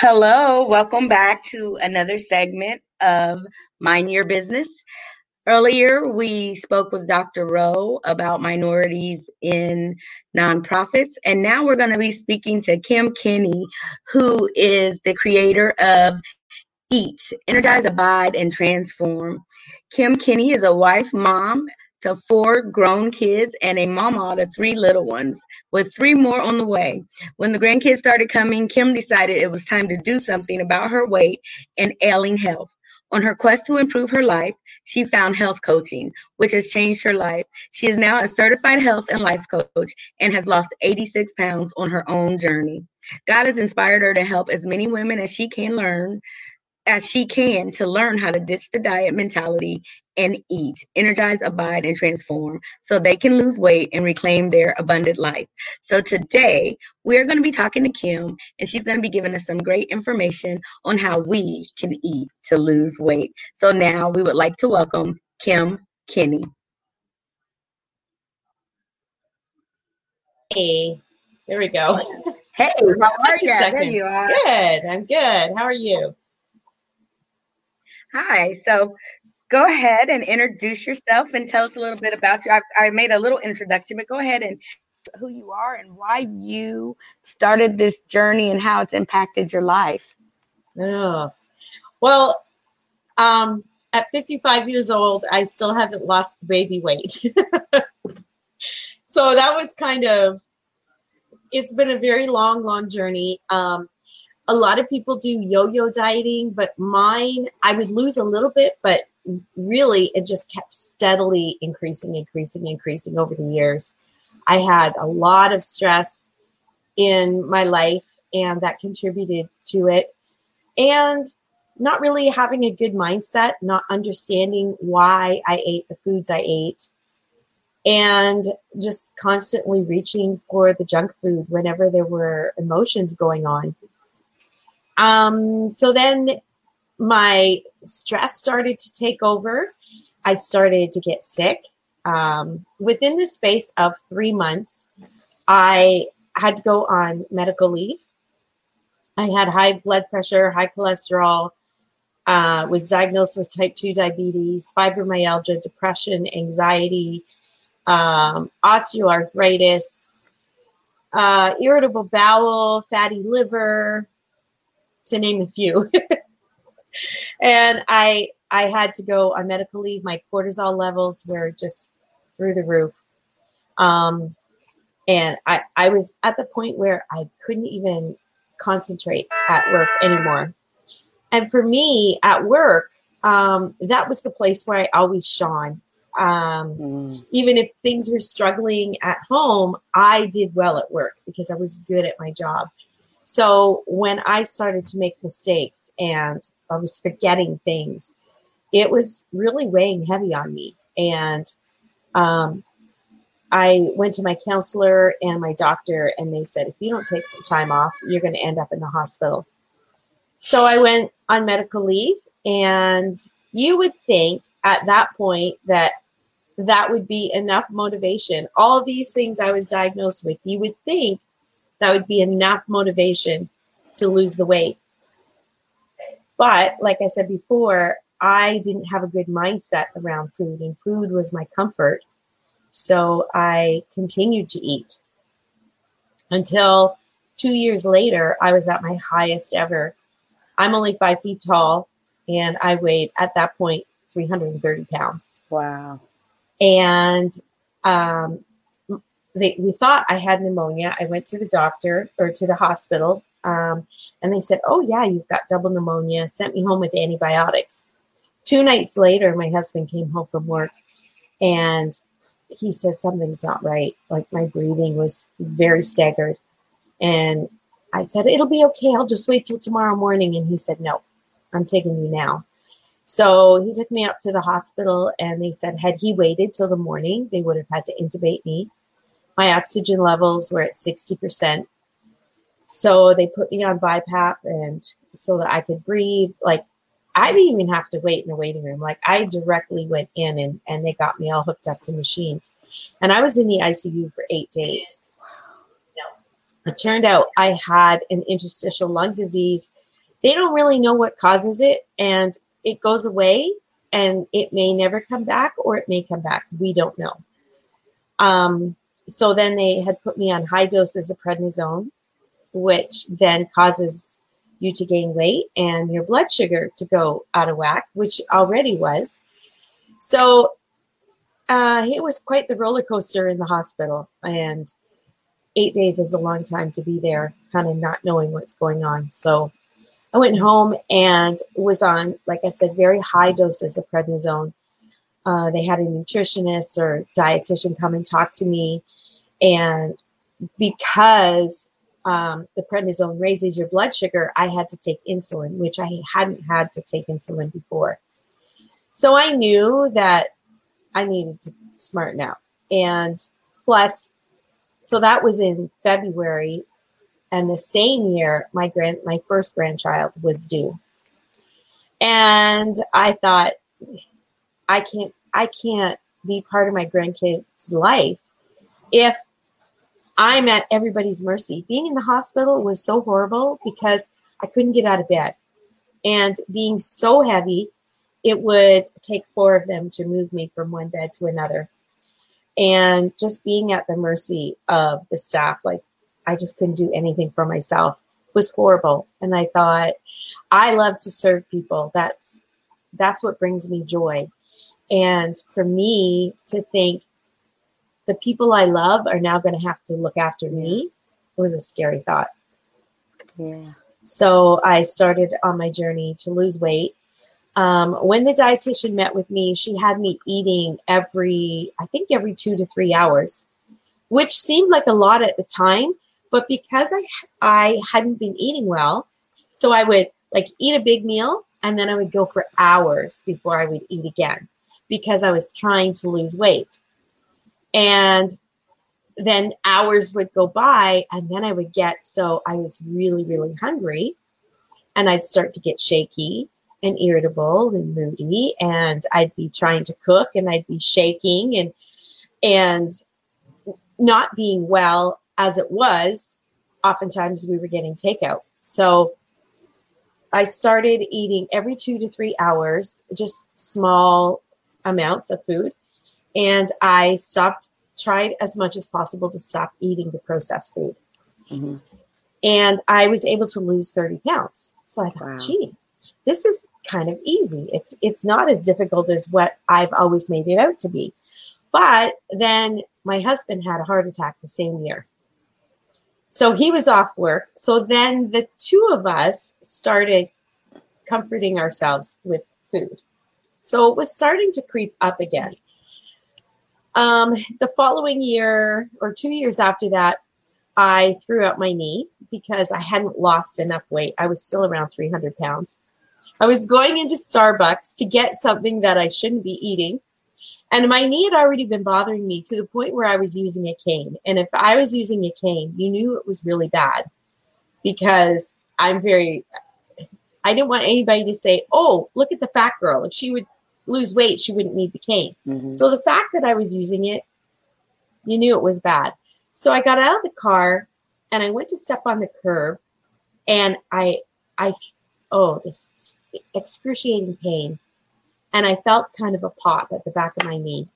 Hello, welcome back to another segment of Mind Your Business. Earlier, we spoke with Dr. Rowe about minorities in nonprofits, and now we're going to be speaking to Kim Kinney, who is the creator of Eat, Energize, Abide, and Transform. Kim Kinney is a wife, mom, to four grown kids and a mama to three little ones, with three more on the way. When the grandkids started coming, Kim decided it was time to do something about her weight and ailing health. On her quest to improve her life, she found health coaching, which has changed her life. She is now a certified health and life coach and has lost 86 pounds on her own journey. God has inspired her to help as many women as she can learn as she can to learn how to ditch the diet mentality and eat, energize, abide, and transform so they can lose weight and reclaim their abundant life. So today we're going to be talking to Kim and she's going to be giving us some great information on how we can eat to lose weight. So now we would like to welcome Kim Kinney. Hey, there we go. Hey, how are you? There you are. Good. I'm good. How are you? Hi. So go ahead and introduce yourself and tell us a little bit about you. I, I made a little introduction, but go ahead and who you are and why you started this journey and how it's impacted your life. Yeah. well, um, at 55 years old, I still haven't lost baby weight. so that was kind of, it's been a very long, long journey. Um, a lot of people do yo-yo dieting, but mine, I would lose a little bit, but really it just kept steadily increasing, increasing, increasing over the years. I had a lot of stress in my life, and that contributed to it. And not really having a good mindset, not understanding why I ate the foods I ate, and just constantly reaching for the junk food whenever there were emotions going on. Um, so then my stress started to take over. I started to get sick. Um, within the space of three months, I had to go on medical leave. I had high blood pressure, high cholesterol, uh, was diagnosed with type 2 diabetes, fibromyalgia, depression, anxiety, um, osteoarthritis, uh, irritable bowel, fatty liver, to name a few. and I I had to go on medical leave. My cortisol levels were just through the roof. Um, and I, I was at the point where I couldn't even concentrate at work anymore. And for me at work, um, that was the place where I always shone. Um, mm. Even if things were struggling at home, I did well at work because I was good at my job. So when I started to make mistakes and I was forgetting things, it was really weighing heavy on me. And um, I went to my counselor and my doctor, and they said, if you don't take some time off, you're going to end up in the hospital. So I went on medical leave, and you would think at that point that that would be enough motivation. All these things I was diagnosed with, you would think that would be enough motivation to lose the weight. But like I said before, I didn't have a good mindset around food, and food was my comfort. So I continued to eat until two years later, I was at my highest ever. I'm only five feet tall, and I weighed at that point 330 pounds. Wow. And um, they, we thought I had pneumonia. I went to the doctor or to the hospital, um, and they said, "Oh yeah, you've got double pneumonia." Sent me home with antibiotics. Two nights later, my husband came home from work, and he said something's not right. Like my breathing was very staggered, and I said, "It'll be okay. I'll just wait till tomorrow morning." And he said, "No, I'm taking you now." So he took me up to the hospital, and they said, had he waited till the morning, they would have had to intubate me my oxygen levels were at 60%. So they put me on BiPAP and so that I could breathe. Like I didn't even have to wait in the waiting room. Like I directly went in and, and they got me all hooked up to machines. And I was in the ICU for eight days. It turned out I had an interstitial lung disease, they don't really know what causes it and it goes away and it may never come back or it may come back. We don't know. Um, so then they had put me on high doses of prednisone, which then causes you to gain weight and your blood sugar to go out of whack, which already was. So uh, it was quite the roller coaster in the hospital. And eight days is a long time to be there, kind of not knowing what's going on. So I went home and was on, like I said, very high doses of prednisone. Uh, they had a nutritionist or dietitian come and talk to me. And because um, the prednisone raises your blood sugar, I had to take insulin, which I hadn't had to take insulin before. So I knew that I needed to smarten out. And plus, so that was in February and the same year my grand my first grandchild was due and i thought i can't i can't be part of my grandkids life if i'm at everybody's mercy being in the hospital was so horrible because i couldn't get out of bed and being so heavy it would take four of them to move me from one bed to another and just being at the mercy of the staff like I just couldn't do anything for myself was horrible. And I thought, I love to serve people. That's that's what brings me joy. And for me to think the people I love are now going to have to look after me, it was a scary thought. Yeah. So I started on my journey to lose weight. Um, when the dietitian met with me, she had me eating every, I think, every two to three hours, which seemed like a lot at the time. But because I I hadn't been eating well, so I would like eat a big meal and then I would go for hours before I would eat again because I was trying to lose weight. And then hours would go by and then I would get so I was really really hungry and I'd start to get shaky and irritable and moody and I'd be trying to cook and I'd be shaking and and not being well as it was, oftentimes we were getting takeout. So I started eating every two to three hours, just small amounts of food. And I stopped, tried as much as possible to stop eating the processed food. Mm-hmm. And I was able to lose 30 pounds. So I thought, wow. gee, this is kind of easy. It's it's not as difficult as what I've always made it out to be. But then my husband had a heart attack the same year. So he was off work. So then the two of us started comforting ourselves with food. So it was starting to creep up again. Um, the following year or two years after that, I threw out my knee because I hadn't lost enough weight. I was still around 300 pounds. I was going into Starbucks to get something that I shouldn't be eating. And my knee had already been bothering me to the point where I was using a cane. And if I was using a cane, you knew it was really bad because I'm very, I didn't want anybody to say, oh, look at the fat girl. If she would lose weight, she wouldn't need the cane. Mm-hmm. So the fact that I was using it, you knew it was bad. So I got out of the car and I went to step on the curb and I, I, oh, this excruciating pain and I felt kind of a pop at the back of my knee.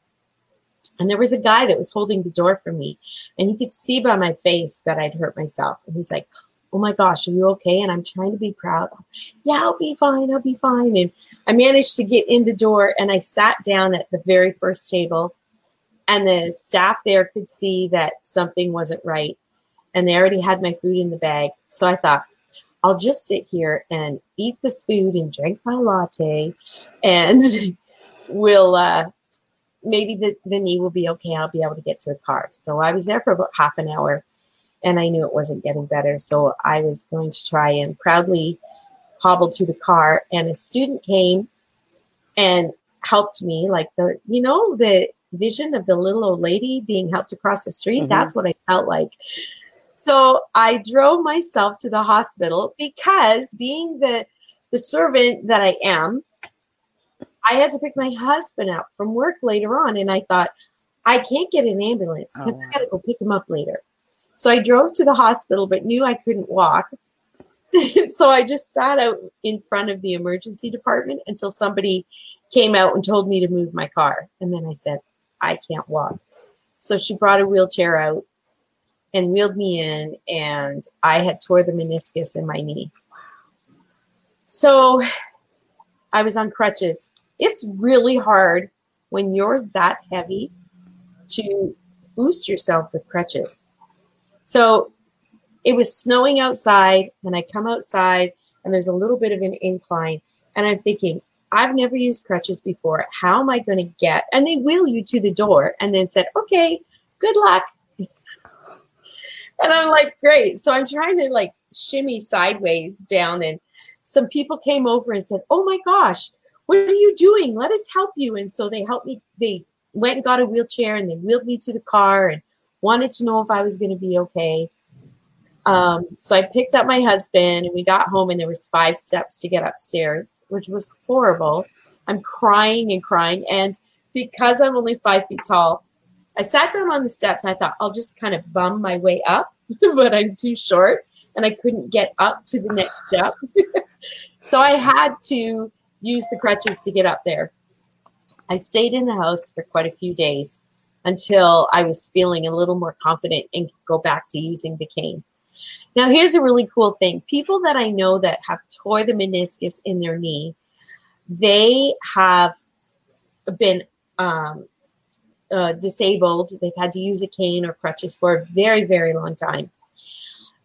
And there was a guy that was holding the door for me, and he could see by my face that I'd hurt myself. And he's like, Oh my gosh, are you okay? And I'm trying to be proud. Yeah, I'll be fine. I'll be fine. And I managed to get in the door and I sat down at the very first table. And the staff there could see that something wasn't right. And they already had my food in the bag. So I thought, I'll just sit here and eat this food and drink my latte, and we'll uh, maybe the, the knee will be okay. I'll be able to get to the car. So I was there for about half an hour, and I knew it wasn't getting better. So I was going to try and proudly hobble to the car, and a student came and helped me, like the you know the vision of the little old lady being helped across the street. Mm-hmm. That's what I felt like. So I drove myself to the hospital because being the the servant that I am, I had to pick my husband up from work later on. And I thought, I can't get an ambulance because oh, wow. I got to go pick him up later. So I drove to the hospital, but knew I couldn't walk. so I just sat out in front of the emergency department until somebody came out and told me to move my car. And then I said, I can't walk. So she brought a wheelchair out and wheeled me in, and I had tore the meniscus in my knee. So I was on crutches. It's really hard when you're that heavy to boost yourself with crutches. So it was snowing outside, and I come outside, and there's a little bit of an incline, and I'm thinking, I've never used crutches before. How am I going to get? And they wheel you to the door and then said, okay, good luck. and I'm like, great. So I'm trying to like shimmy sideways down, and some people came over and said, oh my gosh, what are you doing? Let us help you. And so they helped me. They went and got a wheelchair and they wheeled me to the car and wanted to know if I was going to be okay. Um, so I picked up my husband and we got home and there was five steps to get upstairs, which was horrible. I'm crying and crying. And because I'm only five feet tall, I sat down on the steps and I thought I'll just kind of bum my way up, but I'm too short and I couldn't get up to the next step. so I had to use the crutches to get up there. I stayed in the house for quite a few days until I was feeling a little more confident and go back to using the cane. Now, here's a really cool thing. People that I know that have tore the meniscus in their knee, they have been um, uh, disabled. They've had to use a cane or crutches for a very, very long time.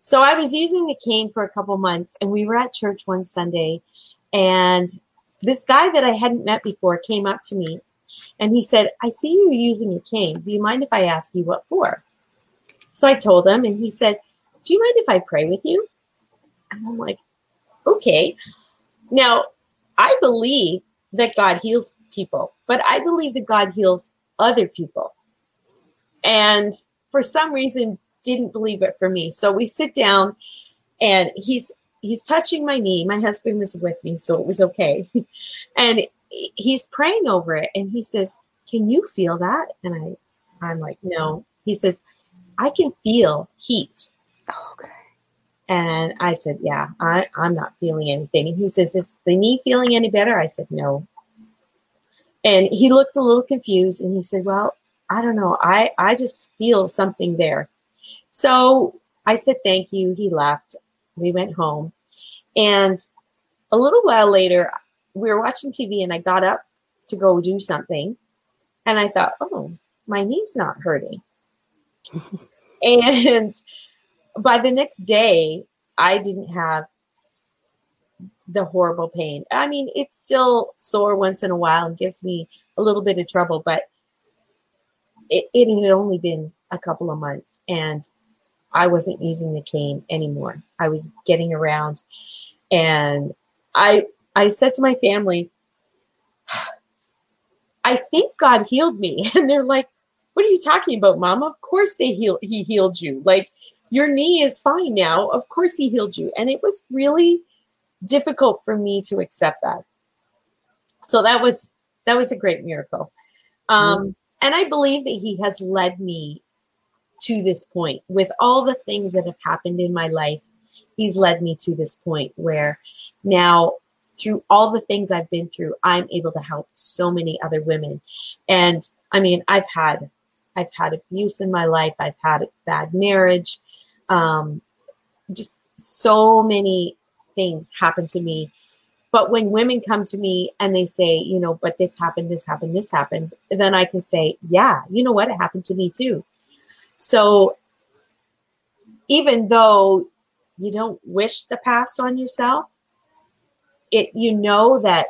So I was using the cane for a couple months, and we were at church one Sunday, and this guy that I hadn't met before came up to me, and he said, "I see you using a cane. Do you mind if I ask you what for?" So I told him, and he said, do you mind if I pray with you? And I'm like, okay. Now, I believe that God heals people, but I believe that God heals other people. And for some reason, didn't believe it for me. So we sit down and he's he's touching my knee. My husband was with me, so it was okay. and he's praying over it and he says, Can you feel that? And I I'm like, No. He says, I can feel heat. Oh, okay. And I said, Yeah, I, I'm not feeling anything. And he says, Is the knee feeling any better? I said, No. And he looked a little confused and he said, Well, I don't know. I, I just feel something there. So I said, Thank you. He left. We went home. And a little while later, we were watching TV and I got up to go do something. And I thought, Oh, my knee's not hurting. and by the next day, I didn't have the horrible pain. I mean, it's still sore once in a while and gives me a little bit of trouble, but it, it had only been a couple of months and I wasn't using the cane anymore. I was getting around and I I said to my family, I think God healed me. And they're like, What are you talking about, Mom? Of course they heal he healed you. Like your knee is fine now. Of course, he healed you. And it was really difficult for me to accept that. So that was that was a great miracle. Um, mm And I believe that he has led me to this point with all the things that have happened in my life. He's led me to this point where now through all the things I've been through, I'm able to help so many other women. And I mean, I've had I've had abuse in my life. I've had a bad marriage um, just so many things happen to me. But when women come to me and they say, you know, but this happened, this happened, this happened, then I can say, yeah, you know what? It happened to me too. So even though you don't wish the past on yourself, it you know that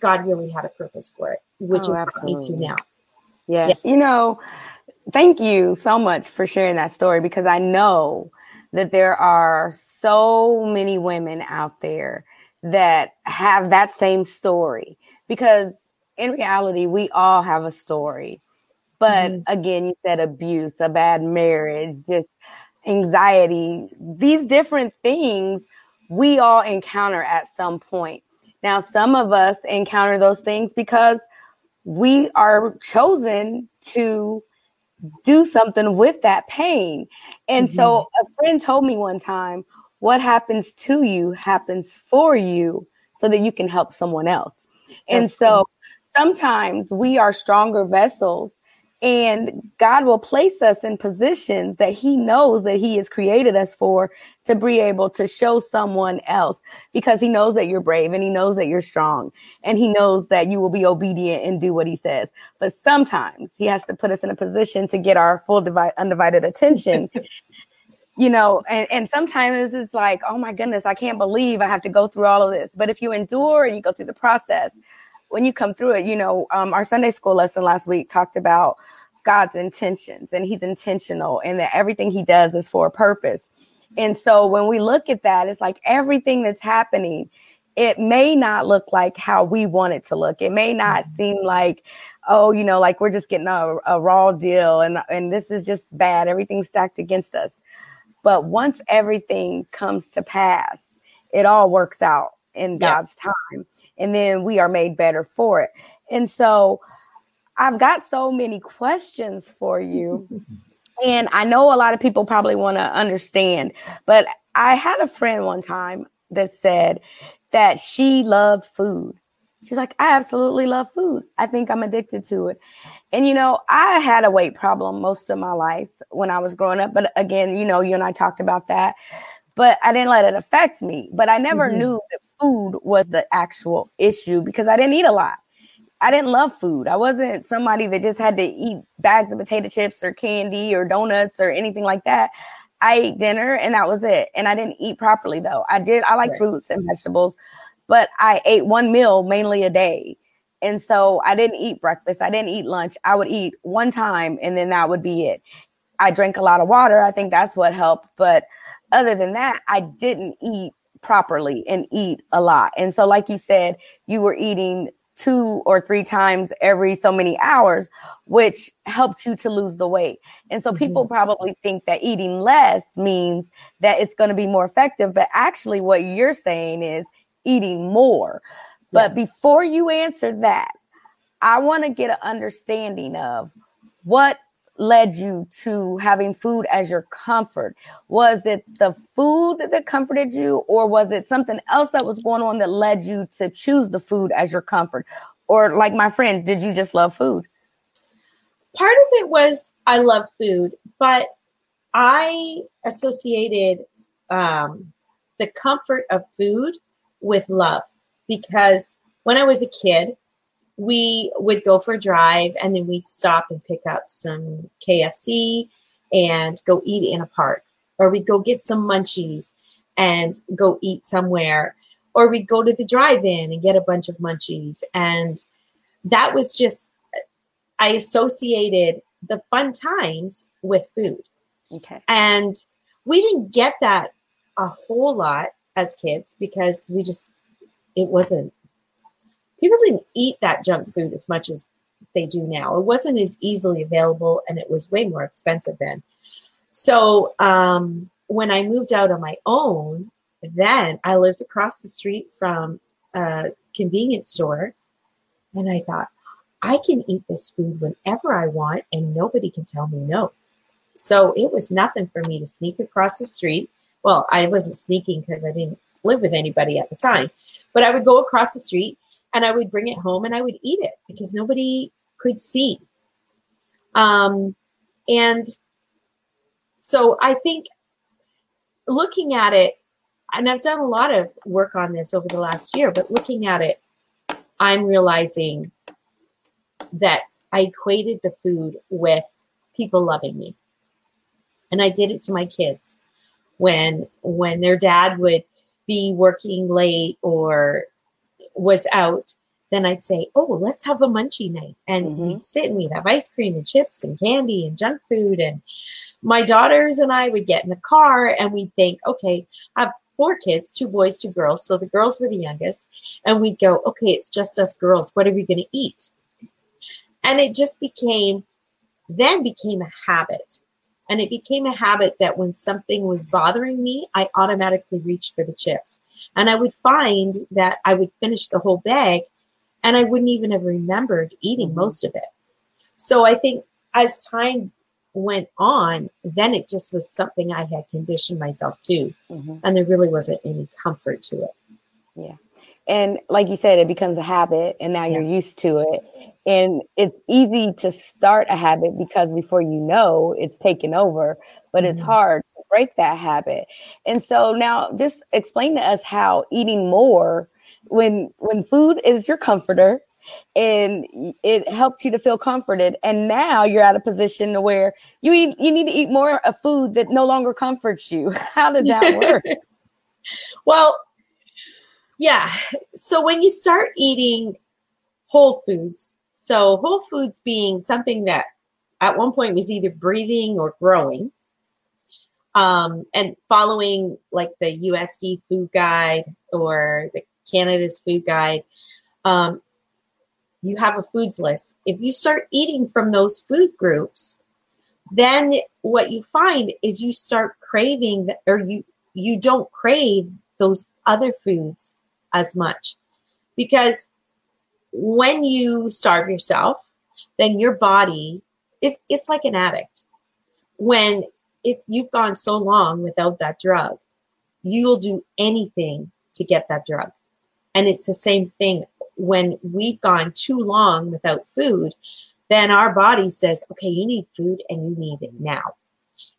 God really had a purpose for it, which oh, is me to now. Yes. Yeah. You know, thank you so much for sharing that story because I know that there are so many women out there that have that same story because in reality we all have a story but mm-hmm. again you said abuse a bad marriage just anxiety these different things we all encounter at some point now some of us encounter those things because we are chosen to do something with that pain. And mm-hmm. so a friend told me one time, what happens to you happens for you so that you can help someone else. and so cool. sometimes we are stronger vessels and God will place us in positions that He knows that He has created us for to be able to show someone else because He knows that you're brave and He knows that you're strong and He knows that you will be obedient and do what He says. But sometimes He has to put us in a position to get our full divide, undivided attention. you know, and, and sometimes it's like, oh my goodness, I can't believe I have to go through all of this. But if you endure and you go through the process, when you come through it, you know, um, our Sunday school lesson last week talked about God's intentions and he's intentional and that everything he does is for a purpose. And so when we look at that, it's like everything that's happening, it may not look like how we want it to look. It may not mm-hmm. seem like, oh, you know, like we're just getting a, a raw deal and, and this is just bad. Everything's stacked against us. But once everything comes to pass, it all works out in yeah. God's time and then we are made better for it. And so I've got so many questions for you. and I know a lot of people probably want to understand, but I had a friend one time that said that she loved food. She's like, I absolutely love food. I think I'm addicted to it. And, you know, I had a weight problem most of my life when I was growing up. But again, you know, you and I talked about that, but I didn't let it affect me. But I never mm-hmm. knew that food was the actual issue because I didn't eat a lot. I didn't love food. I wasn't somebody that just had to eat bags of potato chips or candy or donuts or anything like that. I ate dinner and that was it. And I didn't eat properly though. I did, I like right. fruits and vegetables, but I ate one meal mainly a day. And so I didn't eat breakfast. I didn't eat lunch. I would eat one time and then that would be it. I drank a lot of water. I think that's what helped. But other than that, I didn't eat properly and eat a lot. And so, like you said, you were eating two or three times every so many hours, which helped you to lose the weight. And so, people mm-hmm. probably think that eating less means that it's going to be more effective. But actually, what you're saying is eating more. Yeah. But before you answer that, I want to get an understanding of what led you to having food as your comfort? Was it the food that comforted you, or was it something else that was going on that led you to choose the food as your comfort? Or, like my friend, did you just love food? Part of it was I love food, but I associated um, the comfort of food with love because when I was a kid, we would go for a drive and then we'd stop and pick up some KFC and go eat in a park. Or we'd go get some munchies and go eat somewhere. Or we'd go to the drive in and get a bunch of munchies. And that was just, I associated the fun times with food. Okay. And we didn't get that a whole lot as kids because we just, it wasn't people didn't eat that junk food as much as they do now. It wasn't as easily available and it was way more expensive then. So um, when I moved out on my own, then I lived across the street from a convenience store. And I thought, I can eat this food whenever I want and nobody can tell me no. So it was nothing for me to sneak across the street. Well, I wasn't sneaking because I didn't live with anybody at the time, but I would go across the street and I would bring it home and I would eat it because nobody could see. Um, and so I think looking at it, and I've done a lot of work on this over the last year, but looking at it, I'm realizing that I equated the food with people loving me. And I did it to my kids when when their dad would be working late or was out, then I'd say, "Oh, let's have a munchie night," and mm-hmm. we'd sit and we'd have ice cream and chips and candy and junk food. And my daughters and I would get in the car and we'd think, "Okay, I have four kids, two boys, two girls. So the girls were the youngest, and we'd go, "Okay, it's just us girls. What are we going to eat?" And it just became, then became a habit. And it became a habit that when something was bothering me, I automatically reached for the chips. And I would find that I would finish the whole bag and I wouldn't even have remembered eating mm-hmm. most of it. So I think as time went on, then it just was something I had conditioned myself to. Mhm. And there really wasn't any comfort to it. Yeah. And like you said, it becomes a habit and now you're used to it. And it's easy to start a habit because before you know it's taken over, but it's Mhm. hard to break that habit. And so now just explain to us how eating more when when food is your comforter and it helps you to feel comforted and now you're at a position to where you eat you need to eat more of food that no longer comforts you. How did that work? Well, yeah. So when you start eating whole foods, so whole foods being something that at one point was either breathing or growing, um, and following like the USD food guide or the Canada's food guide, um, you have a foods list. If you start eating from those food groups, then what you find is you start craving, or you you don't crave those other foods as much. Because when you starve yourself then your body it's it's like an addict. When if you've gone so long without that drug you'll do anything to get that drug. And it's the same thing when we've gone too long without food then our body says okay you need food and you need it now.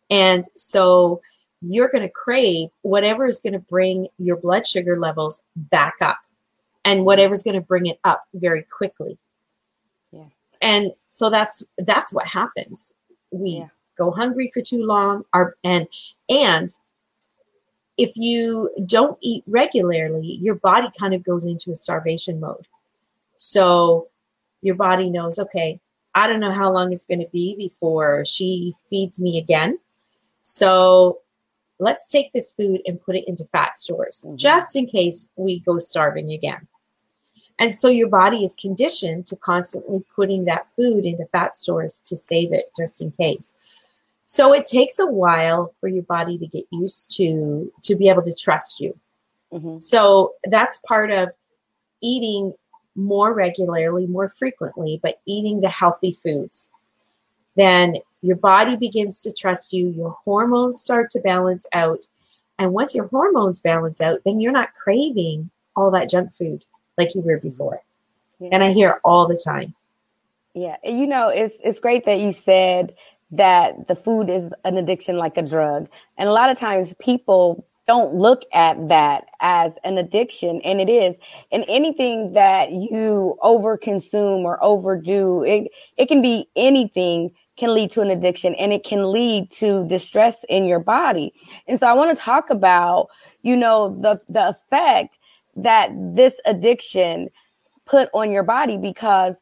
And so you're going to crave whatever is going to bring your blood sugar levels back up and mm-hmm. whatever's going to bring it up very quickly. Yeah. And so that's that's what happens. We Yeah. go hungry for too long our and and if you don't eat regularly, your body kind of goes into a starvation mode. So your body knows, okay, I don't know how long it's going to be before she feeds me again. So let's take this food and put it into fat stores Mhm. just in case we go starving again. And so your body is conditioned to constantly putting that food into fat stores to save it just in case. So it takes a while for your body to get used to to be able to trust you. Mhm. So that's part of eating more regularly, more frequently, but eating the healthy foods. Then your body begins to trust you, your hormones start to balance out. And once your hormones balance out, then you're not craving all that junk food like you were before. Yeah. And I hear all the time. Yeah, and you know, it's it's great that you said that the food is an addiction like a drug. And a lot of times people don't look at that as an addiction and it is. And anything that you overconsume or overdo, it it can be anything can lead to an addiction and it can lead to distress in your body. And so I want to talk about, you know, the the effect that this addiction put on your body because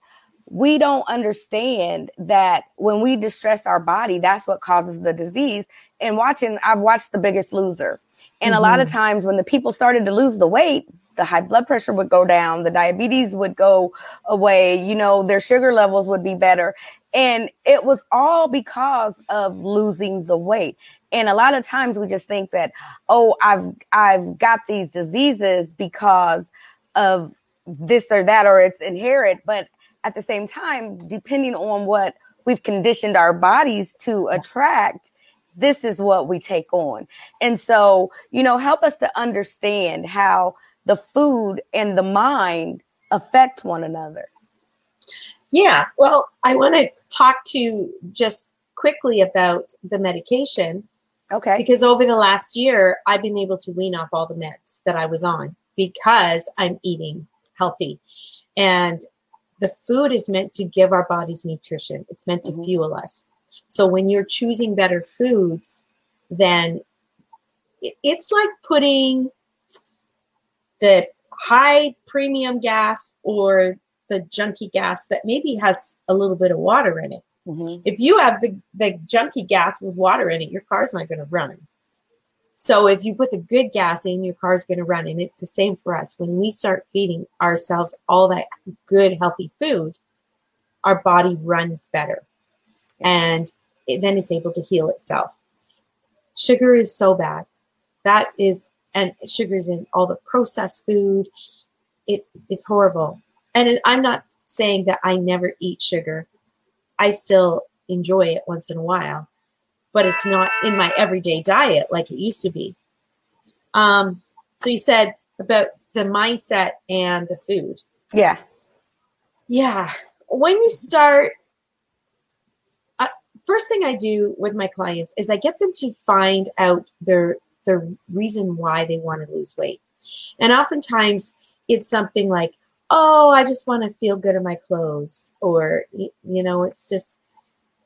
we don't understand that when we distress our body, that's what causes the disease. And watching, I've watched The Biggest Loser. And a lot of mm-hmm. times when the people started to lose the weight, the high blood pressure would go down, the diabetes would go away, you know, their sugar levels would be better. And it was all because of losing the weight. And a lot of times we just think that, oh, I've I've got these diseases because of this or that, or it's inherent. But at the same time, depending on what we've conditioned our bodies to attract, this is what we take on. And so, you know, help us to understand how the food and the mind affect one another. Yeah, well, I want to talk to just quickly about the medication Okay. because over the last year, I've been able to wean off all the meds that I was on because I'm eating healthy. And the food is meant to give our bodies nutrition, it's meant to Mhm. fuel us. So when you're choosing better foods, then it's like putting the high premium gas or the junky gas that maybe has a little bit of water in it. Mhm. If you have the, the junky gas with water in it, your car's not going to run. So if you put the good gas in, your car's going to run. And it's the same for us. When we start feeding ourselves all that good, healthy food, our body runs better. And it, then it's able to heal itself. Sugar is so bad. That is, and sugar's in all the processed food. It is horrible. And I'm not saying that I never eat sugar. I still enjoy it once in a while, but it's not in my everyday diet like it used to be. Um, so you said about the mindset and the food. Yeah. Yeah. When you start, uh, first thing I do with my clients is I get them to find out their the reason why they want to lose weight. And oftentimes it's something like, oh, I just want to feel good in my clothes. Or, you know, it's just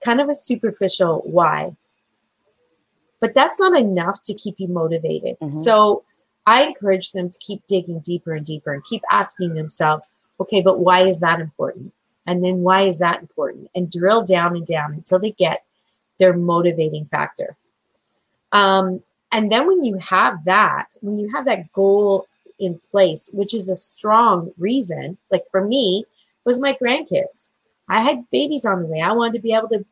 kind of a superficial why. But that's not enough to keep you motivated. Mm-hmm. So I encourage them to keep digging deeper and deeper and keep asking themselves, okay, but why is that important? And then why is that important? And drill down and down until they get their motivating factor. Um, and then when you have that, when you have that goal in place, which is a strong reason, like for me, was my grandkids. I had babies on the way. I wanted to be able to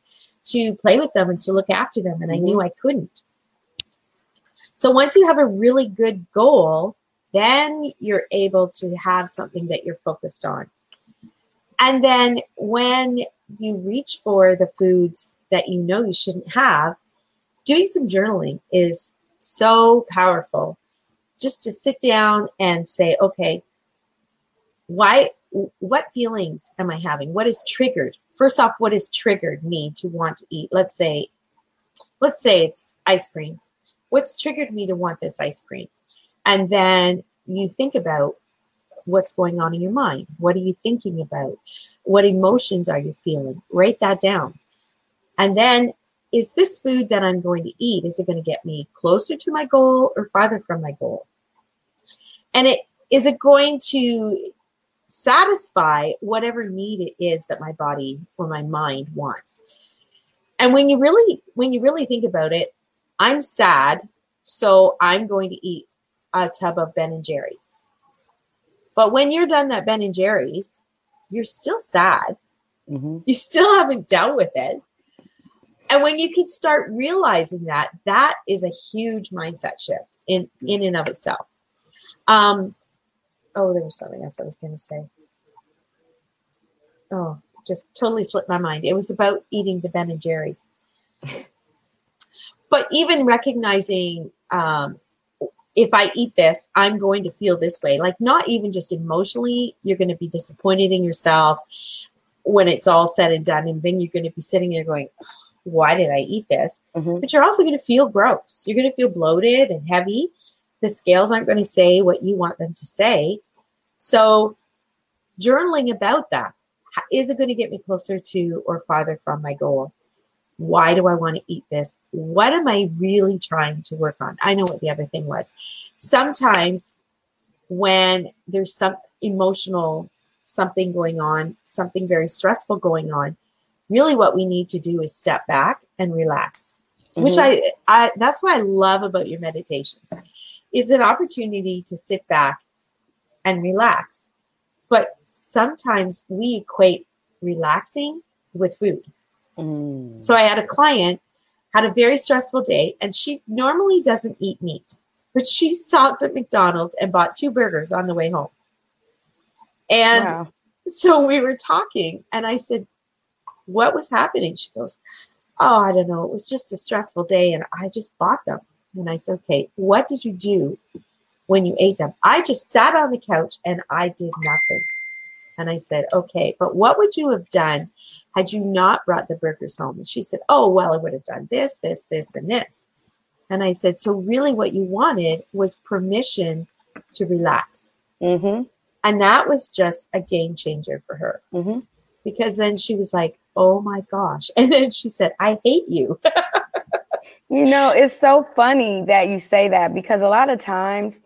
to play with them and to look after them, and I knew mm-hmm. I couldn't. So once you have a really good goal, then you're able to have something that you're focused on. And then when you reach for the foods that you know you shouldn't have, doing some journaling is so powerful. Just to sit down and say, okay, why what feelings am I having? What is triggered? First off, what has triggered me to want to eat? Let's say, let's say it's ice cream what's triggered me to want this ice cream? And then you think about what's going on in your mind. What are you thinking about? What emotions are you feeling? Write that down. And then is this food that I'm going to eat, is it going to get me closer to my goal or farther from my goal? And it is it going to satisfy whatever need it is that my body or my mind wants? And when you really when you really think about it, I'm sad, so I'm going to eat a tub of Ben and Jerry's. But when you're done that Ben and Jerry's, you're still sad. Mm-hmm. You still haven't dealt with it. And when you can start realizing that, that is a huge mindset shift in in and of itself. Um, oh, there was something else I was going to say. Oh, just totally slipped my mind. It was about eating the Ben and Jerry's but even recognizing um, if I eat this, I'm going to feel this way. Like, not even just emotionally, you're going to be disappointed in yourself when it's all said and done. And then you're going to be sitting there going, why did I eat this? Mm-hmm. But you're also going to feel gross. You're going to feel bloated and heavy. The scales aren't going to say what you want them to say. So, journaling about that is it going to get me closer to or farther from my goal? Why do I want to eat this? What am I really trying to work on? I know what the other thing was. Sometimes when there's some emotional something going on, something very stressful going on, really what we need to do is step back and relax. Mm-hmm. Which I, I that's what I love about your meditations. It's an opportunity to sit back and relax. But sometimes we equate relaxing with food. Mm. So I had a client had a very stressful day and she normally doesn't eat meat, but she stopped at McDonald's and bought two burgers on the way home. And wow. so we were talking and I said, What was happening? She goes, Oh, I don't know. It was just a stressful day and I just bought them. And I said, Okay, what did you do when you ate them? I just sat on the couch and I did nothing. And I said, Okay, but what would you have done had you not brought the burgers home? And she said, Oh, well, I would have done this, this, this, and this. And I said, So really, what you wanted was permission to relax. Mm-hmm. And that was just a game changer for her. Mm-hmm. Because then she was like, Oh my gosh. And then she said, I hate you. you know, it's so funny that you say that because a lot of times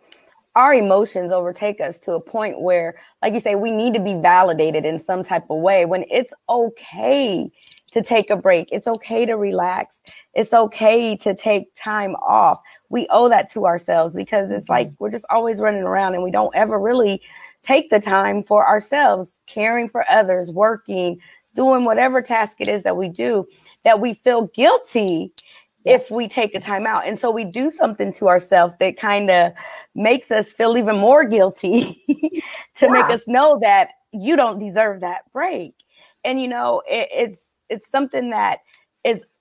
our emotions overtake us to a point where, like you say, we need to be validated in some type of way when it's okay to take a break. It's okay to relax. It's okay to take time off. We owe that to ourselves because it's mm-hmm. like we're just always running around and we don't ever really take the time for ourselves, caring for others, working, doing whatever task it is that we do, that we feel guilty if we take a time out. And so we do something to ourselves that kind of makes us feel even more guilty to yeah. make us know that you don't deserve that break. And you know, it, it's it's something that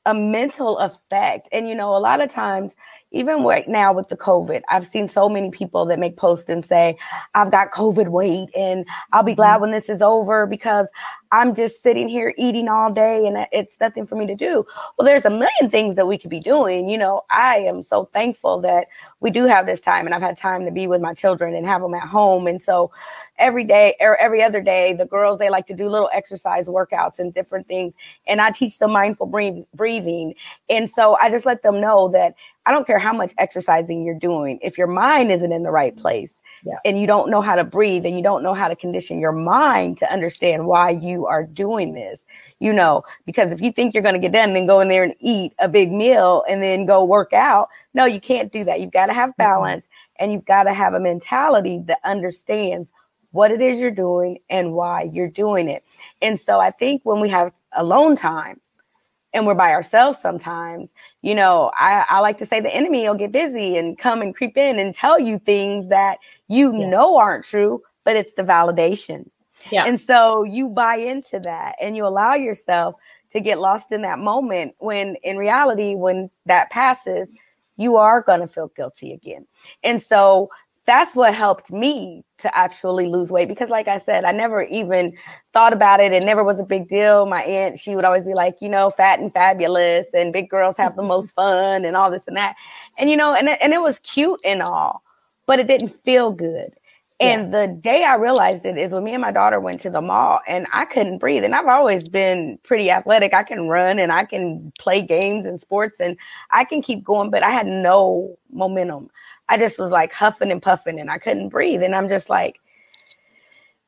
a mental effect. And you know, a lot of times, even right now with the COVID, I've seen so many people that make posts and say, I've got COVID weight and I'll be glad mm-hmm. when this is over because I'm just sitting here eating all day and it's nothing for me to do. Well, there's a million things that we could be doing. You know, I am so thankful that we do have this time and I've had time to be with my children and have them at home. And so every day or every other day, the girls, they like to do little exercise workouts and different things. And I teach them mindful breathing. And so I just let them know that I don't care how much exercising you're doing. If your mind isn't in the right place, yeah. and you don't know how to breathe and you don't know how to condition your mind to understand why you are doing this you know because if you think you're going to get done then go in there and eat a big meal and then go work out no you can't do that you've got to have balance mm-hmm. and you've got to have a mentality that understands what it is you're doing and why you're doing it. And so I think when we have alone time and we're by ourselves sometimes, you know, I, I like to say the enemy will get busy and come and creep in and tell you things that you yeah. know aren't true, but it's the validation. Yeah. And so you buy into that and you allow yourself to get lost in that moment when in reality, when that passes, you are going to feel guilty again. And so that's what helped me to actually lose weight because like i said i never even thought about it it never was a big deal my aunt she would always be like you know fat and fabulous and big girls have the most fun and all this and that and you know and, and it was cute and all but it didn't feel good and yeah. the day I realized it is when me and my daughter went to the mall and I couldn't breathe. And I've always been pretty athletic. I can run and I can play games and sports and I can keep going, but I had no momentum. I just was like huffing and puffing and I couldn't breathe. And I'm just like,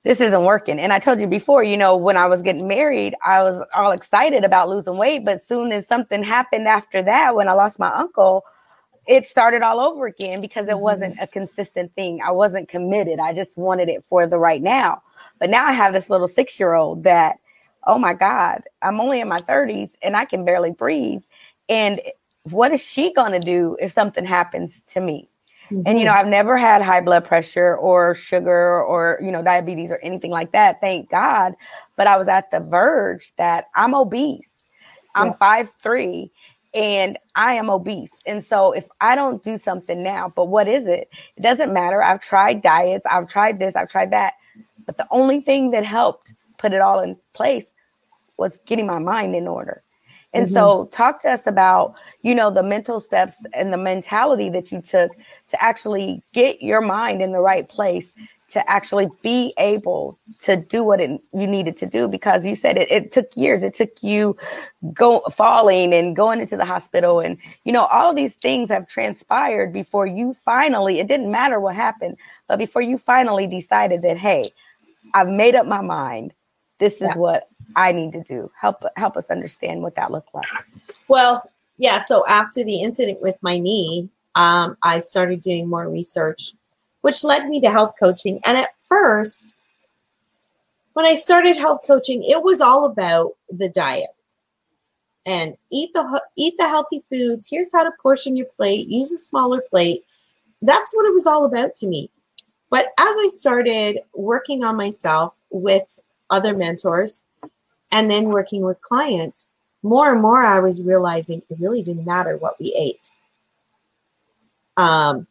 this isn't working. And I told you before, you know, when I was getting married, I was all excited about losing weight. But soon as something happened after that, when I lost my uncle, it started all over again because it mm-hmm. wasn't a consistent thing. I wasn't committed. I just wanted it for the right now. But now I have this little six year old that, oh my God, I'm only in my 30s and I can barely breathe. And what is she going to do if something happens to me? Mm-hmm. And you know, I've never had high blood pressure or sugar or you know diabetes or anything like that. Thank God. But I was at the verge that I'm obese. I'm yeah. five three and I am obese. And so if I don't do something now, but what is it? It doesn't matter. I've tried diets, I've tried this, I've tried that. But the only thing that helped put it all in place was getting my mind in order. And mm-hmm. so talk to us about, you know, the mental steps and the mentality that you took to actually get your mind in the right place to actually be able to do what it, you needed to do because you said it, it took years it took you go falling and going into the hospital and you know all these things have transpired before you finally it didn't matter what happened but before you finally decided that hey i've made up my mind this is yeah. what I need to do. Help help us understand what that looked like. Well, yeah. So after the incident with my knee, um, I started doing more research, which led me to health coaching. And at first, when I started health coaching, it was all about the diet and eat the eat the healthy foods. Here's how to portion your plate. Use a smaller plate. That's what it was all about to me. But as I started working on myself with other mentors, and then working with clients, more and more I was realizing it really didn't matter what we ate. Um,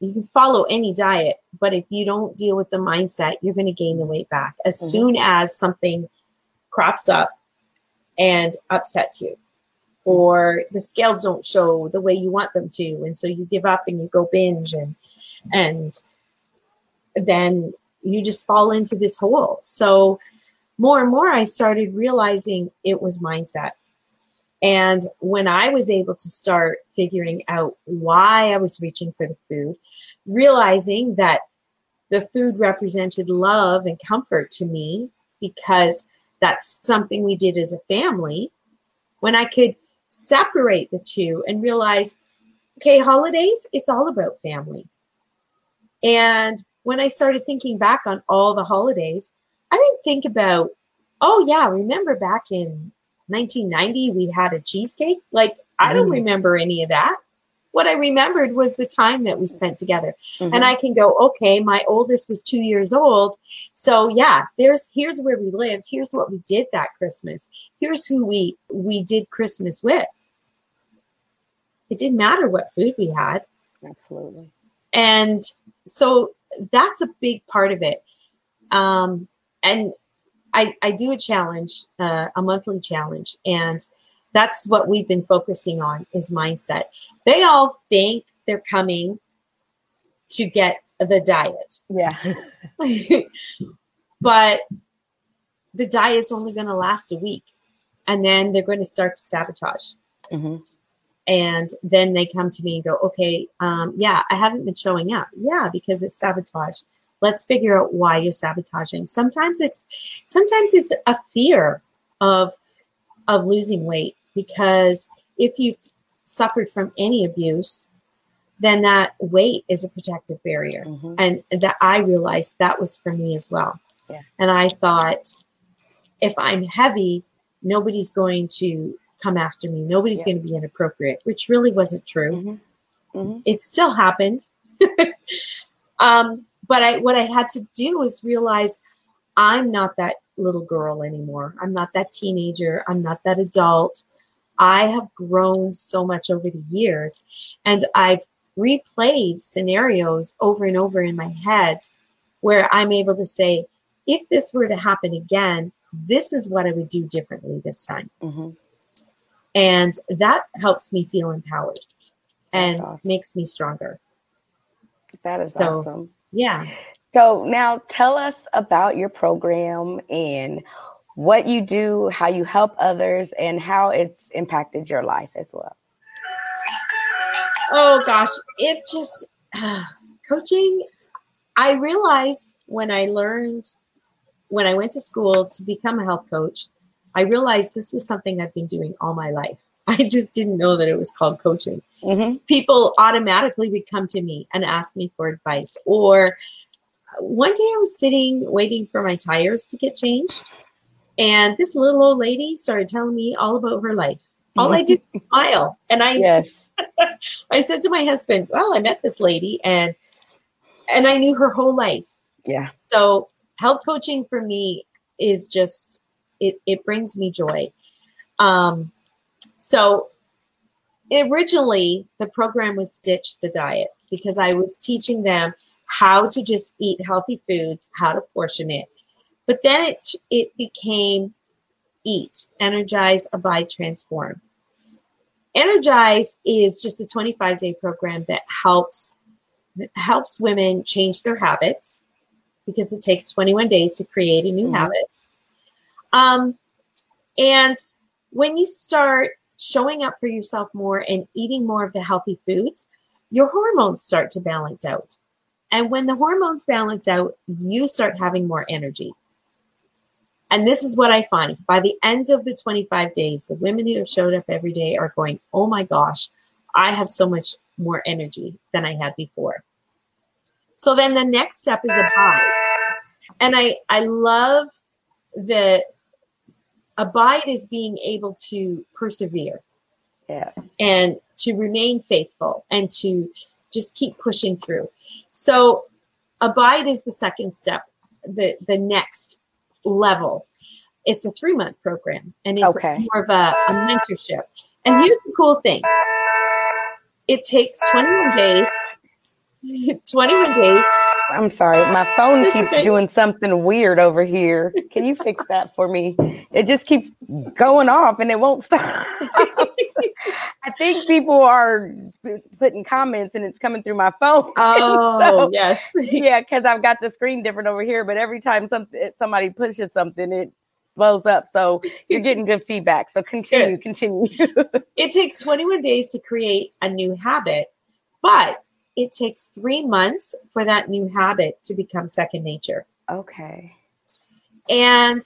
you can follow any diet, but if you don't deal with the mindset, you're going to gain the weight back as mm-hmm. soon as something crops up and upsets you, or the scales don't show the way you want them to, and so you give up and you go binge, and and then you just fall into this hole. So more and more I started realizing it was mindset. And when I was able to start figuring out why I was reaching for the food, realizing that the food represented love and comfort to me because that's something we did as a family, when I could separate the two and realize, okay, holidays, it's all about family. And when I started thinking back on all the holidays, I didn't think about, oh, yeah, remember back in 1990 we had a cheesecake? Like, I don't mm. remember any of that. what I remembered was the time that we spent together. Mhm. And I can go, okay, my oldest was two years old. So yeah, there's here's where we lived. Here's what we did that Christmas. Here's who we we did Christmas with. It didn't matter what food we had. absolutely. And so that's a big part of it. Um, and I, I do a challenge, uh, a monthly challenge, and that's what we've been focusing on is mindset. They all think they're coming to get the diet, Yeah. but the diet's only going to last a week, and then they're going to start to sabotage. hmm and then they come to me and go okay um, yeah i haven't been showing up yeah because it's sabotage let's figure out why you're sabotaging. Sometimes it's sometimes it's a fear of of losing weight because if you've suffered from any abuse then that weight is a protective barrier. Hmm and that i realized that was for me as well. Yeah. and i thought if i'm heavy nobody's going to come after me. Nobody's Yeah. going to be inappropriate which really wasn't true. Hmm hmm it still happened. Um, but i what i had to do was realize i'm not that little girl anymore. I'm not that teenager. I'm not that adult. I have grown so much over the years and i've replayed scenarios over and over in my head where i'm able to say if this were to happen again this is what i would do differently this time. Hmm and that helps me feel empowered and awesome. makes me stronger. That is So- awesome. Yeah. So now tell us about your program and what you do, how you help others, and how it's impacted your life as well. oh gosh. It just coaching i realized when i learned when i went to school to become a health coach i realized this was something i've been doing all my life. I just didn't know that it was called coaching hmm people automatically would come to me and ask me for advice. Or one day I was sitting waiting for my tires to get changed, and this little old lady started telling me all about her life. All I did was smile, and I Yes. I said to my husband, "Well, I met this lady, and and I knew her whole life. Yeah. So health coaching for me is just it it brings me joy. Um, so originally the program was ditch the diet because I was teaching them how to just eat healthy foods, how to portion it. But then it it became eat, energize, abide, transform. Energize is just a 25 day program that helps helps women change their habits because it takes 21 days to create a new Mhm. habit. Um, and when you start showing up for yourself more and eating more of the healthy foods, your hormones start to balance out. And when the hormones balance out, you start having more energy. And this is what I find by the end of the 25 days, the women who have showed up every day are going, Oh my gosh, I have so much more energy than I had before. So then the next step is abide. And I, I love that abide is being able to persevere Yeah. and to remain faithful and to just keep pushing through. So abide is the second step, the the next level. It's a three month program and it's Okay. more of a, a mentorship. And here's the cool thing. It takes 21 days. 21 days. I'm sorry. My phone It's keeps okay. doing something weird over here. Can you fix that for me? It just keeps going off and it won't stop. I think people are putting comments and it's coming through my phone. Oh, So, yes. yeah, because I've got the screen different over here, but every time something somebody pushes something, it blows up. So you're getting good feedback. So continue, continue. It takes 21 days to create a new habit, but it takes three months for that new habit to become second nature. okay. And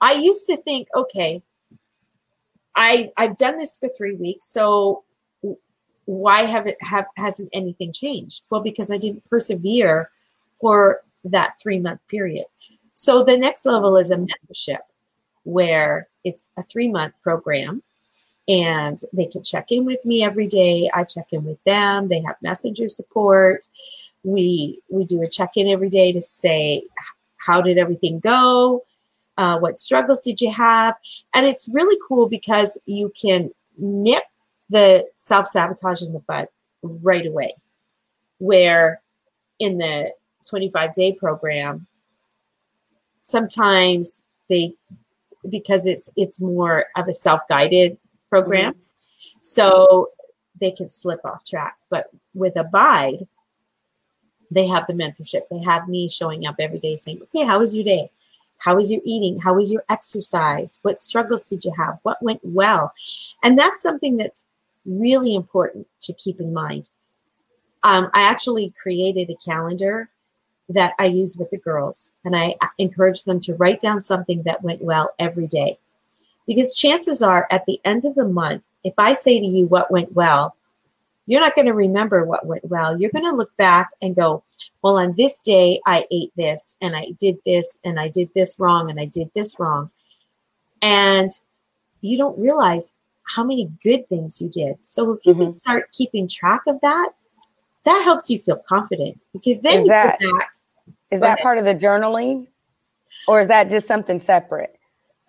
I used to think, okay, I I've done this for three weeks, so why have it have hasn't anything changed? Well, because I didn't persevere for that three month period. So the next level is a mentorship where it's a three month program and they can check in with me every day. I check in with them. They have messenger support. We we do a check in every day to say how did everything go, uh, what struggles did you have, and it's really cool because you can nip the self sabotage in the bud right away. Where in the 25 day program, sometimes they because it's it's more of a self guided program. Mm-hmm. So they can slip off track. But with Abide, they have the mentorship. They have me showing up every day saying, okay, how was your day? How was your eating? How was your exercise? What struggles did you have? What went well? And that's something that's really important to keep in mind. Um, I actually created a calendar that I use with the girls, and I encourage them to write down something that went well every day. Because chances are at the end of the month, if I say to you what went well, you're not going to remember what went well. You're going to look back and go, well, on this day, I ate this and I did this and I did this wrong and I did this wrong. And you don't realize how many good things you did. So if you mm-hmm. can start keeping track of that, that helps you feel confident because then you can. is that, is that part of the journaling or is that just something separate?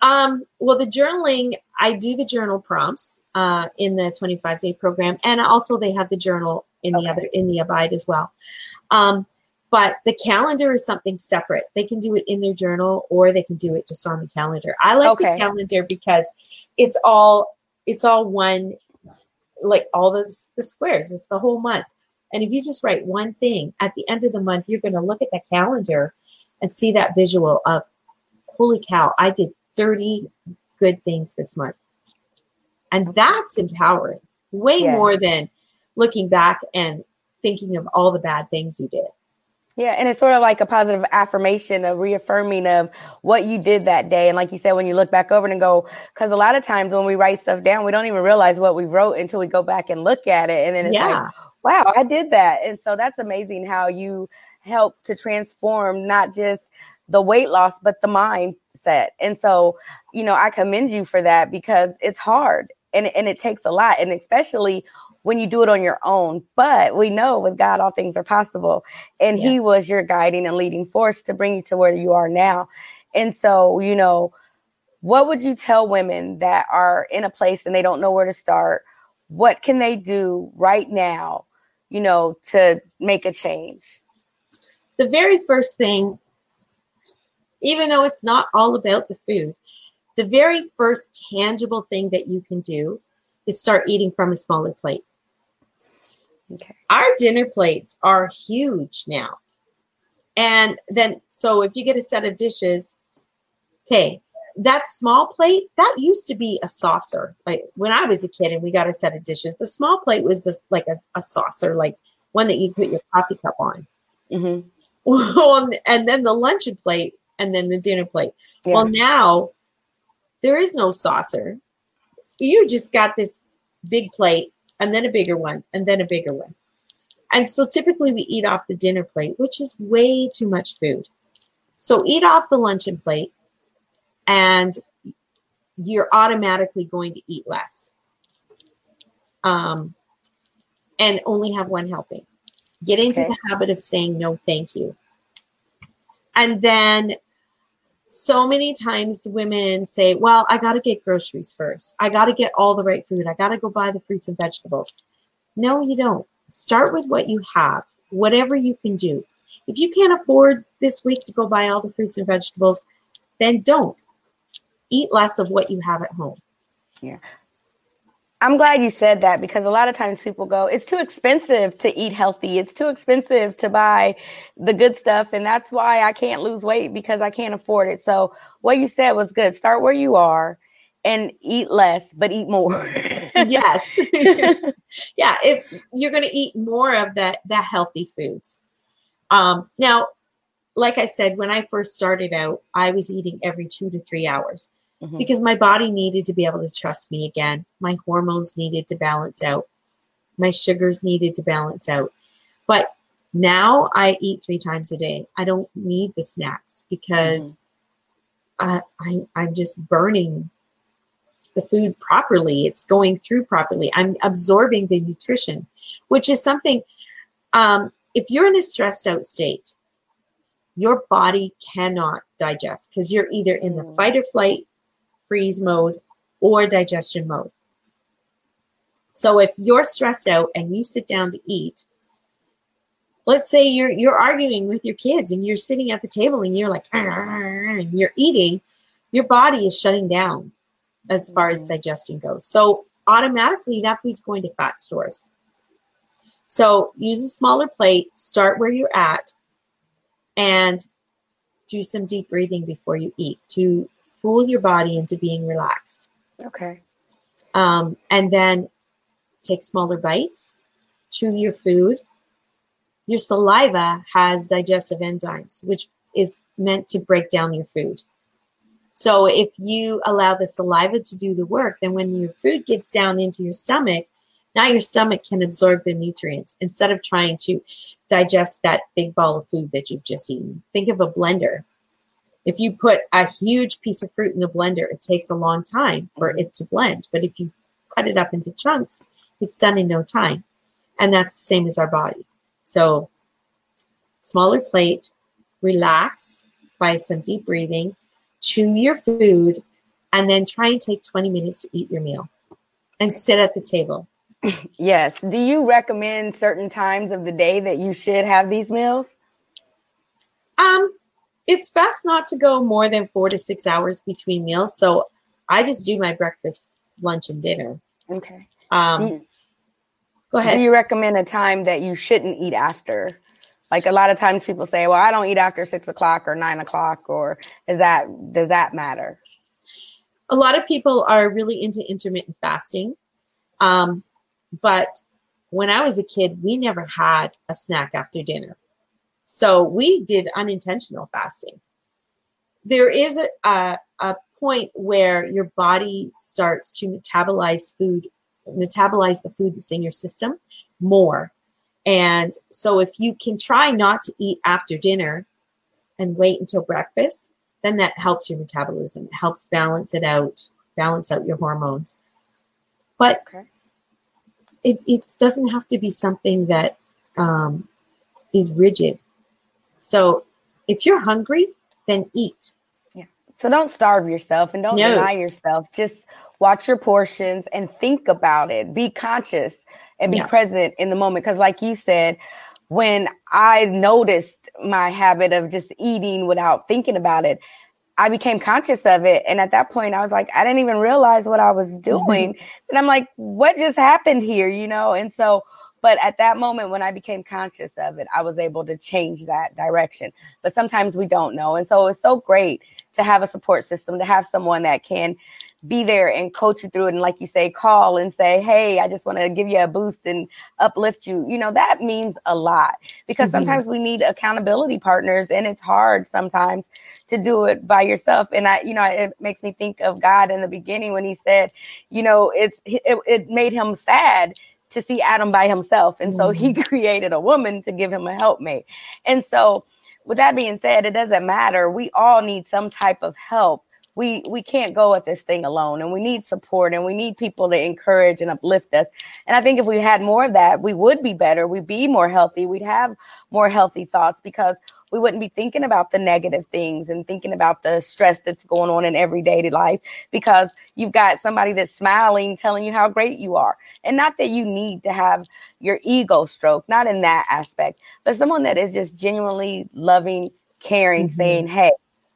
Um, well, the journaling, I do the journal prompts uh, in the 25 day program, and also they have the journal in okay. the other in the Abide as well. Um, but the calendar is something separate. They can do it in their journal, or they can do it just on the calendar. I like okay. the calendar because it's all it's all one, like all the the squares. It's the whole month. And if you just write one thing at the end of the month, you're going to look at the calendar and see that visual of, holy cow, I did 30 good things this month. And that's empowering, way yeah. more than looking back and thinking of all the bad things you did. Yeah, and it's sort of like a positive affirmation, a reaffirming of what you did that day. And like you said, when you look back over and go, because a lot of times when we write stuff down, we don't even realize what we wrote until we go back and look at it. And then it's yeah. like, wow, I did that. And so that's amazing how you help to transform not just the weight loss, but the mindset. And so, you know, I commend you for that because it's hard and, and it takes a lot. And especially when you do it on your own. But we know with God, all things are possible. And yes. He was your guiding and leading force to bring you to where you are now. And so, you know, what would you tell women that are in a place and they don't know where to start? What can they do right now, you know, to make a change? The very first thing even though it's not all about the food, the very first tangible thing that you can do is start eating from a smaller plate. Okay. Our dinner plates are huge now. And then, so if you get a set of dishes, okay, that small plate, that used to be a saucer. Like when I was a kid and we got a set of dishes, the small plate was just like a, a saucer, like one that you put your coffee cup on. Mm-hmm. and then the luncheon plate and then the dinner plate. Yeah. Well, now there is no saucer. You just got this big plate and then a bigger one and then a bigger one. And so typically we eat off the dinner plate, which is way too much food. So eat off the luncheon plate and you're automatically going to eat less. Um, and only have one helping. Get into okay. the habit of saying no, thank you. And then so many times women say, Well, I got to get groceries first. I got to get all the right food. I got to go buy the fruits and vegetables. No, you don't. Start with what you have, whatever you can do. If you can't afford this week to go buy all the fruits and vegetables, then don't. Eat less of what you have at home. Yeah. I'm glad you said that because a lot of times people go, it's too expensive to eat healthy. It's too expensive to buy the good stuff. And that's why I can't lose weight because I can't afford it. So what you said was good. Start where you are and eat less, but eat more. yes. yeah. If you're going to eat more of that, that healthy foods. Um, now, like I said, when I first started out, I was eating every two to three hours mm-hmm. because my body needed to be able to trust me again. My hormones needed to balance out. My sugars needed to balance out. But now I eat three times a day. I don't need the snacks because mm-hmm. I, I, I'm just burning the food properly. It's going through properly. I'm absorbing the nutrition, which is something, um, if you're in a stressed out state, your body cannot digest because you're either in the fight or flight freeze mode or digestion mode. So if you're stressed out and you sit down to eat, let's say you're you're arguing with your kids and you're sitting at the table and you're like and you're eating, your body is shutting down as far as mm-hmm. digestion goes. So automatically that food's going to fat stores. So use a smaller plate, start where you're at, and do some deep breathing before you eat to fool your body into being relaxed. Okay. Um, and then take smaller bites, chew your food. Your saliva has digestive enzymes, which is meant to break down your food. So if you allow the saliva to do the work, then when your food gets down into your stomach, now your stomach can absorb the nutrients instead of trying to digest that big ball of food that you've just eaten. Think of a blender. If you put a huge piece of fruit in the blender, it takes a long time for it to blend. But if you cut it up into chunks, it's done in no time. And that's the same as our body. So, smaller plate, relax by some deep breathing, chew your food, and then try and take 20 minutes to eat your meal and sit at the table. Yes. Do you recommend certain times of the day that you should have these meals? Um, it's best not to go more than four to six hours between meals. So I just do my breakfast, lunch, and dinner. Okay. Um, you, go ahead. Do you recommend a time that you shouldn't eat after? Like a lot of times people say, well, I don't eat after six o'clock or nine o'clock, or is that, does that matter? A lot of people are really into intermittent fasting. Um, but when I was a kid, we never had a snack after dinner. So we did unintentional fasting. There is a, a, a point where your body starts to metabolize food, metabolize the food that's in your system more and so if you can try not to eat after dinner and wait until breakfast, then that helps your metabolism. It helps balance it out, balance out your hormones. But okay. it, it doesn't have to be something that um, is rigid. So if you're hungry, then eat. Yeah. So don't starve yourself and don't no. deny yourself. Just watch your portions and think about it. Be conscious and be yeah. present in the moment. Because, like you said, when I noticed my habit of just eating without thinking about it, I became conscious of it. And at that point, I was like, I didn't even realize what I was mm-hmm. doing. Mm-hmm. And I'm like, what just happened here? You know? And so, but at that moment, when I became conscious of it, I was able to change that direction. But sometimes we don't know. And so it's so great to have a support system, to have someone that can be there and coach you through it. And like you say, call and say, Hey, I just want to give you a boost and uplift you. You know, that means a lot because mm-hmm. sometimes we need accountability partners and it's hard sometimes to do it by yourself. And I, you know, it makes me think of God in the beginning when he said, you know, it's, it, it made him sad to see Adam by himself. And so he mm-hmm. created a woman to give him a helpmate. And so, with that being said, it doesn't matter. We all need some type of help we we can't go at this thing alone and we need support and we need people to encourage and uplift us and i think if we had more of that we would be better we'd be more healthy we'd have more healthy thoughts because we wouldn't be thinking about the negative things and thinking about the stress that's going on in everyday life because you've got somebody that's smiling telling you how great you are and not that you need to have your ego stroke not in that aspect but someone that is just genuinely loving caring mm-hmm. saying hey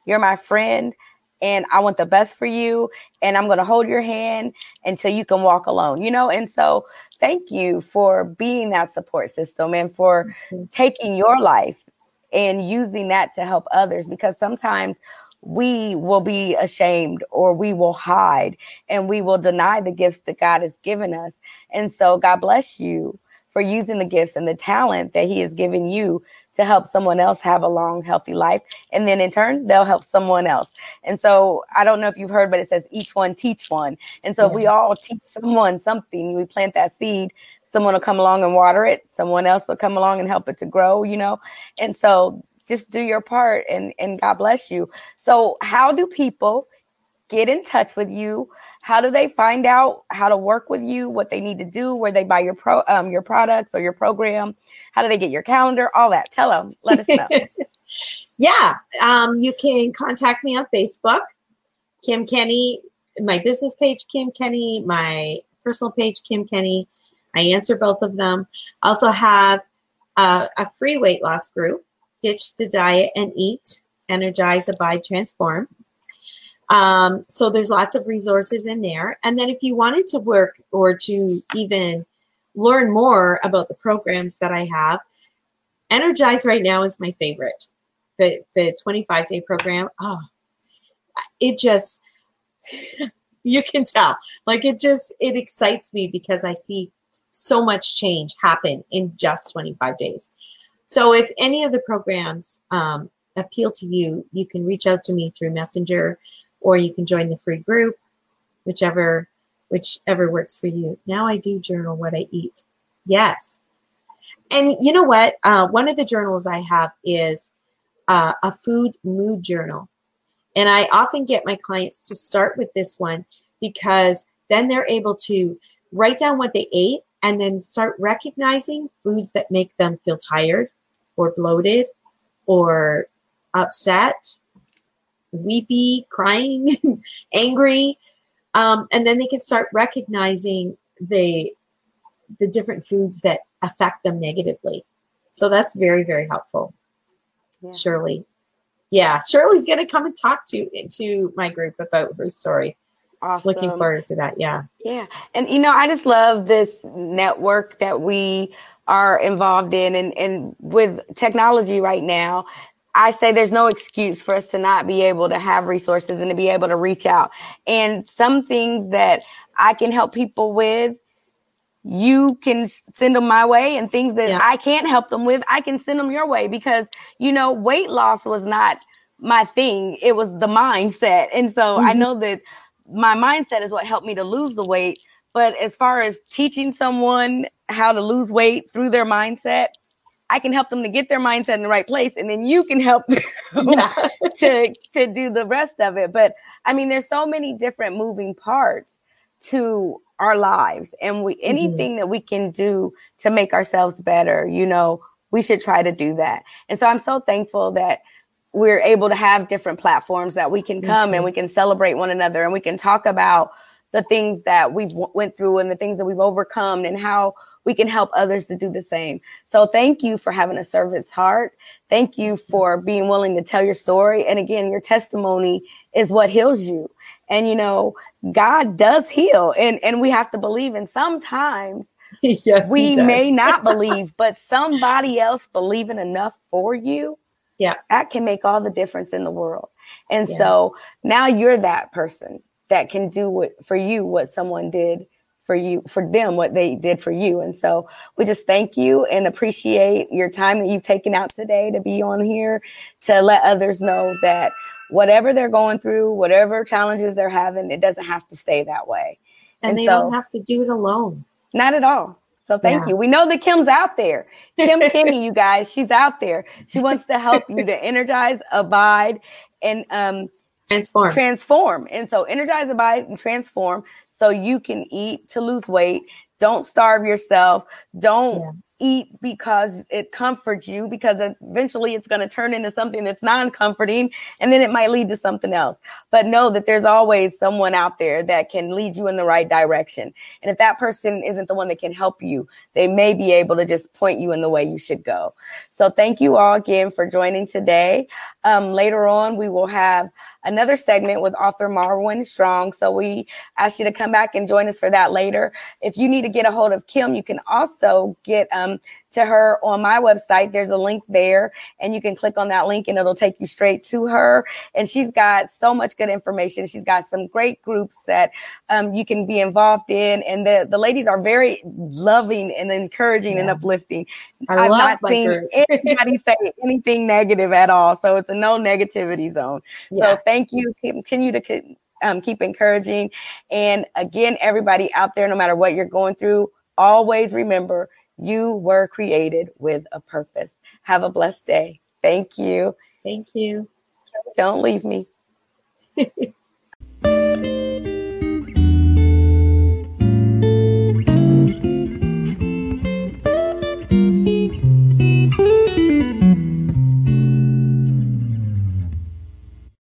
you're my friend and I want the best for you and I'm going to hold your hand until you can walk alone, you know? And so thank you for being that support system and for mm-hmm. taking your life and using that to help others because sometimes we will be ashamed or we will hide and we will deny the gifts that God has given us. And so God bless you for using the gifts and the talent that he has given you to help someone else have a long, healthy life. And then in turn, they'll help someone else. And so I don't know if you've heard, but it says each one teach one. And so yeah. if we all teach someone something, we plant that seed, someone will come along and water it, someone else will come along and help it to grow, you know? And so just do your part and, and God bless you. So how do people get in touch with you? how do they find out how to work with you, what they need to do, where they buy your pro um, your products or your program? How do they get your calendar? All that. Tell them. Let us know. yeah, um, you can contact me on Facebook, Kim Kenny, my business page, Kim Kenny, my personal page, Kim Kenny. I answer both of them. I also have uh, a free weight loss group, Ditch the Diet and Eat, Energize, Abide, Transform. Um, so there's lots of resources in there. And then if you wanted to work or to even learn more about the programs that I have, Energize right now is my favorite. The the 25 day program. Oh, it just you can tell. Like it just it excites me because I see so much change happen in just 25 days. So if any of the programs um, appeal to you, you can reach out to me through Messenger or you can join the free group, whichever whichever works for you. Now I do journal what I eat. Yes. And you know what? Uh, one of the journals I have is uh, a food mood journal. And I often get my clients to start with this one because then they're able to write down what they ate and then start recognizing foods that make them feel tired or bloated or upset, weepy, crying, angry. Um, and then they can start recognizing the the different foods that affect them negatively. So that's very, very helpful. Yeah. Shirley. Yeah, Shirley's gonna come and talk to to my group about her story. Awesome. Looking forward to that. Yeah. Yeah. And you know, I just love this network that we are involved in and, and with technology right now. I say there's no excuse for us to not be able to have resources and to be able to reach out. And some things that I can help people with, you can send them my way and things that yeah. I can't help them with, I can send them your way because, you know, weight loss was not my thing. It was the mindset. And so mm-hmm. I know that my mindset is what helped me to lose the weight. But as far as teaching someone how to lose weight through their mindset, I can help them to get their mindset in the right place, and then you can help them yeah. to to do the rest of it. But I mean, there's so many different moving parts to our lives, and we mm-hmm. anything that we can do to make ourselves better, you know, we should try to do that. And so I'm so thankful that we're able to have different platforms that we can come and we can celebrate one another and we can talk about the things that we've w- went through and the things that we've overcome and how we can help others to do the same. So thank you for having a servant's heart. Thank you for being willing to tell your story. And again, your testimony is what heals you. And you know, God does heal and, and we have to believe and sometimes yes, we may not believe, but somebody else believing enough for you yeah. That can make all the difference in the world. And yeah. so now you're that person that can do what for you what someone did for you for them what they did for you and so we just thank you and appreciate your time that you've taken out today to be on here to let others know that whatever they're going through whatever challenges they're having it doesn't have to stay that way and, and they so, don't have to do it alone not at all so thank yeah. you. We know that Kim's out there. Kim Kimmy, you guys, she's out there. She wants to help you to energize, abide, and um, transform. Transform. And so energize, abide, and transform so you can eat to lose weight. Don't starve yourself. Don't yeah eat because it comforts you because eventually it's going to turn into something that's non-comforting and then it might lead to something else but know that there's always someone out there that can lead you in the right direction and if that person isn't the one that can help you they may be able to just point you in the way you should go so thank you all again for joining today um, later on we will have another segment with author Marwin Strong. So we ask you to come back and join us for that later. If you need to get a hold of Kim, you can also get um, to her on my website. There's a link there, and you can click on that link and it'll take you straight to her. And she's got so much good information. She's got some great groups that um, you can be involved in. And the, the ladies are very loving and encouraging yeah. and uplifting. I have not seen anybody say anything negative at all. So it's a no negativity zone. Yeah. So thank you. Continue to um, keep encouraging. And again, everybody out there, no matter what you're going through, always remember you were created with a purpose. Have a blessed day. Thank you. Thank you. Don't leave me.